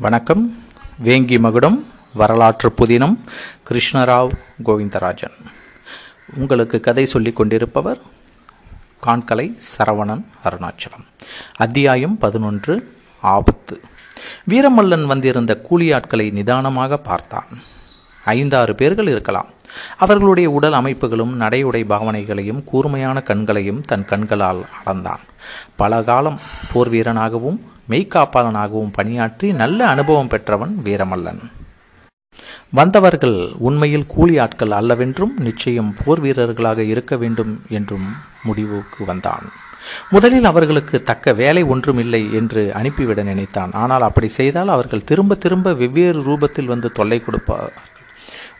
வணக்கம். வேங்கி மகுடம் வரலாற்று புதினம் கிருஷ்ணராவ் கோவிந்தராஜன். உங்களுக்கு கதை சொல்லிக் கொண்டிருப்பவர் காண்கலை சரவணன் அருணாச்சலம். அத்தியாயம் பதினொன்று ஆபத்து. வீரமல்லன் வந்திருந்த கூலியாட்களை நிதானமாக பார்த்தான். ஐந்தாறு பேர்கள் இருக்கலாம். அவர்களுடைய உடல் அமைப்புகளும் நடையுடை பாவனைகளையும் கூர்மையான கண்களையும் தன் கண்களால் அளந்தான். பல காலம் போர் வீரனாகவும் மெய்க்காப்பாளனாகவும் பணியாற்றி நல்ல அனுபவம் பெற்றவன் வீரமல்லன். வந்தவர்கள் உண்மையில் கூலி ஆட்கள் அல்லவென்றும் நிச்சயம் போர் வீரர்களாக இருக்க வேண்டும் என்றும் முடிவுக்கு வந்தான். முதலில் அவர்களுக்கு தக்க வேலை ஒன்றுமில்லை என்று அனுப்பிவிட நினைத்தான். ஆனால் அப்படி செய்தால் அவர்கள் திரும்ப திரும்ப வெவ்வேறு ரூபத்தில் வந்து தொல்லை கொடுப்பார்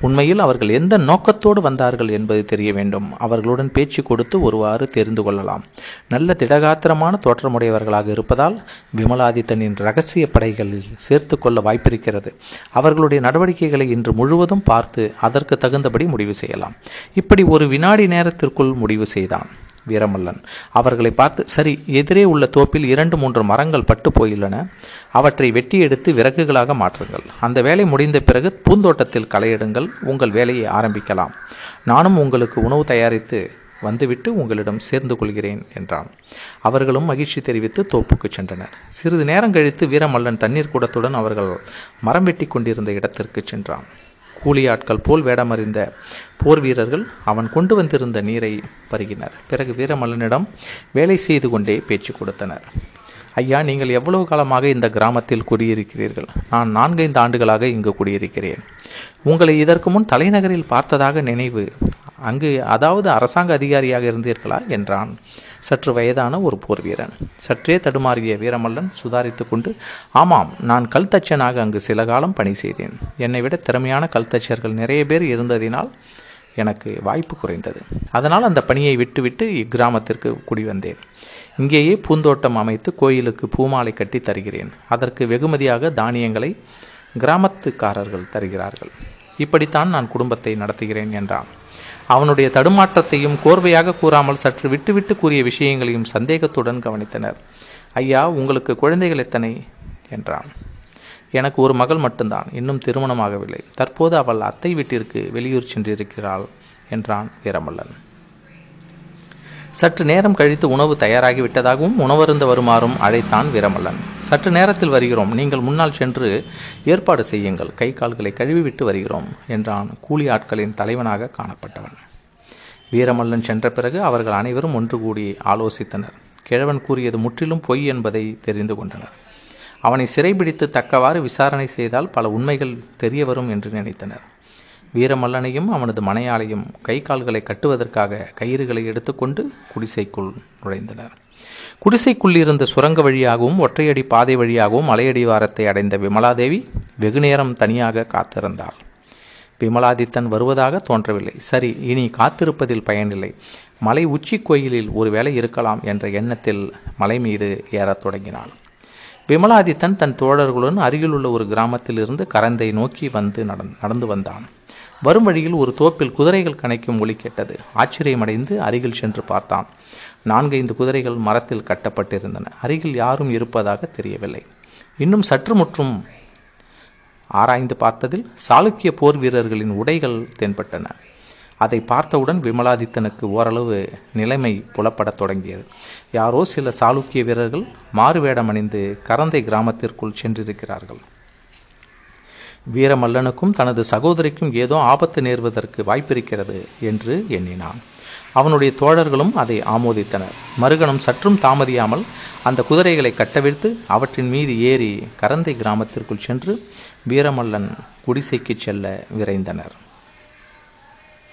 உண்மையில் அவர்கள் எந்த நோக்கத்தோடு வந்தார்கள் என்பது தெரிய வேண்டும். அவர்களுடன் பேச்சு கொடுத்து ஒருவாறு தெரிந்து கொள்ளலாம். நல்ல திடகாத்திரமான தோற்றமுடையவர்களாக இருப்பதால் விமலாதித்தனின் ரகசிய படைகளில் சேர்த்து கொள்ள வாய்ப்பிருக்கிறது. அவர்களுடைய நடவடிக்கைகளை இன்று முழுவதும் பார்த்து அதற்கு தகுந்தபடி முடிவு செய்யலாம். இப்படி ஒரு வினாடி நேரத்திற்குள் முடிவு செய்தான். வீரமல்லன். அவர்களை பார்த்து சரி எதிரே உள்ள தோப்பில் இரண்டு மூன்று மரங்கள் பட்டு போயுள்ளன. அவற்றை வெட்டி எடுத்து விறகுகளாக மாற்றுங்கள். அந்த வேலை முடிந்த பிறகு பூந்தோட்டத்தில் களையிடுங்கள். உங்கள் வேலையை ஆரம்பிக்கலாம். நானும் உங்களுக்கு உணவு தயாரித்து வந்துவிட்டு உங்களிடம் சேர்ந்து கொள்கிறேன் என்றான். அவர்களும் மகிழ்ச்சி தெரிவித்து தோப்புக்கு சென்றனர். சிறிது நேரம் கழித்து வீரமல்லன் தண்ணீர் கூடத்துடன் அவர்கள் மரம் வெட்டி கொண்டிருந்த இடத்திற்கு சென்றான். கூலியாட்கள் போல் வேடமறிந்த போர் வீரர்கள் அவன் கொண்டு வந்திருந்த நீரை பருகினர். பிறகு வீரமல்லனிடம் வேலை செய்து கொண்டே பேச்சு கொடுத்தனர். ஐயா நீங்கள் எவ்வளவு காலமாக இந்த கிராமத்தில் குடியிருக்கிறீர்கள்? நான் நான்கைந்து ஆண்டுகளாக இங்கு குடியிருக்கிறேன். உங்களை இதற்கு முன் தலைநகரில் பார்த்ததாக நினைவு அங்கு அதாவது அரசாங்க அதிகாரியாக இருந்தீர்களா என்றான். சற்று வயதான ஒரு போர் வீரன். சற்றே தடுமாறிய வீரமல்லன் சுதாரித்து கொண்டு ஆமாம் நான் கல்தச்சனாக அங்கு சில காலம் பணி செய்தேன். என்னை விட திறமையான கல்தச்சர்கள் நிறைய பேர் இருந்ததினால் எனக்கு வாய்ப்பு குறைந்தது. அதனால் அந்த பணியை விட்டுவிட்டு இக்கிராமத்திற்கு குடி வந்தேன் இங்கேயே பூந்தோட்டம் அமைத்து கோயிலுக்கு பூமாலை கட்டி தருகிறேன். அதற்கு வெகுமதியாக தானியங்களை கிராமத்துக்காரர்கள் தருகிறார்கள். இப்படித்தான் நான் குடும்பத்தை நடத்துகிறேன் என்றான். அவனுடைய தடுமாற்றத்தையும் கோர்வையாக கூறாமல் சற்று விட்டுவிட்டு கூறிய விஷயங்களையும் சந்தேகத்துடன் கவனித்தனர். ஐயா உங்களுக்கு குழந்தைகள் எத்தனை? என்றான். எனக்கு ஒரு மகள் மட்டும்தான் இன்னும் திருமணமாகவில்லை. தற்போது அவள் அத்தை வீட்டிற்கு வெளியூர் சென்றிருக்கிறாள் என்றான் வீரமல்லன். சற்று நேரம் கழித்து உணவு தயாராகி விட்டதாகவும் உணவருந்த வருமாறும் அழைத்தான் வீரமல்லன். சற்று நேரத்தில் வருகிறோம். நீங்கள் முன்னால் சென்று ஏற்பாடு செய்யுங்கள். கை கால்களை கழுவிவிட்டு வருகிறோம் என்றான் கூலி ஆட்களின் தலைவனாக காணப்பட்டவன். வீரமல்லன் சென்ற பிறகு அவர்கள் அனைவரும் ஒன்று கூடி ஆலோசித்தனர். கிழவன் கூறியது முற்றிலும் பொய் என்பதை தெரிந்து கொண்டனர். அவனை சிறைபிடித்து தக்கவாறு விசாரணை செய்தால் பல உண்மைகள் தெரிய வரும் என்று நினைத்தனர். வீரமல்லனையும் அவனது மனையாளையும் கை கால்களை கட்டுவதற்காக கயிறுகளை எடுத்துக்கொண்டு குடிசைக்குள் நுழைந்தனர். குடிசைக்குள் இருந்த சுரங்க வழியாகவும் ஒற்றையடி பாதை வழியாகவும் மலையடிவாரத்தை அடைந்த விமலாதேவி வெகுநேரம் தனியாக காத்திருந்தாள். விமலாதித்தன் வருவதாக தோன்றவில்லை. சரி இனி காத்திருப்பதில் பயனில்லை. மலை உச்சி கோயிலில் ஒருவேளை இருக்கலாம் என்ற எண்ணத்தில் மலை மீது ஏறத் தொடங்கினாள். விமலாதித்தன் தன் தோழர்களுடன் அருகிலுள்ள ஒரு கிராமத்தில் இருந்து கரந்தை நோக்கி வந்து நடந்து வந்தான். வரும் வழியில் ஒரு தோப்பில் குதிரைகள் கணைக்கும் ஒளி கேட்டது. ஆச்சரியமடைந்து அருகில் சென்று பார்த்தான். நான்கைந்து குதிரைகள் மரத்தில் கட்டப்பட்டிருந்தன. அருகில் யாரும் இருப்பதாக தெரியவில்லை. இன்னும் சற்று முற்றும் ஆராய்ந்து பார்த்ததில் சாளுக்கிய போர் வீரர்களின் உடைகள் தென்பட்டன. அதை பார்த்தவுடன் விமலாதித்தனுக்கு ஓரளவு நிலைமை புலப்படத் தொடங்கியது. யாரோ சில சாளுக்கிய வீரர்கள் மாறுவேடம் அணிந்து கரந்தை கிராமத்திற்குள் சென்றிருக்கிறார்கள். வீரமல்லனுக்கும் தனது சகோதரிக்கும் ஏதோ ஆபத்து நேர்வதற்கு வாய்ப்பிருக்கிறது என்று எண்ணினான். அவனுடைய தோழர்களும் அதை ஆமோதித்தனர். மறுகணம் சற்றும் தாமதியாமல் அந்த குதிரைகளை கட்டவிழ்த்து அவற்றின் மீது ஏறி கரந்தை கிராமத்திற்குள் சென்று வீரமல்லன் குடிசைக்கு செல்ல விரைந்தனர்.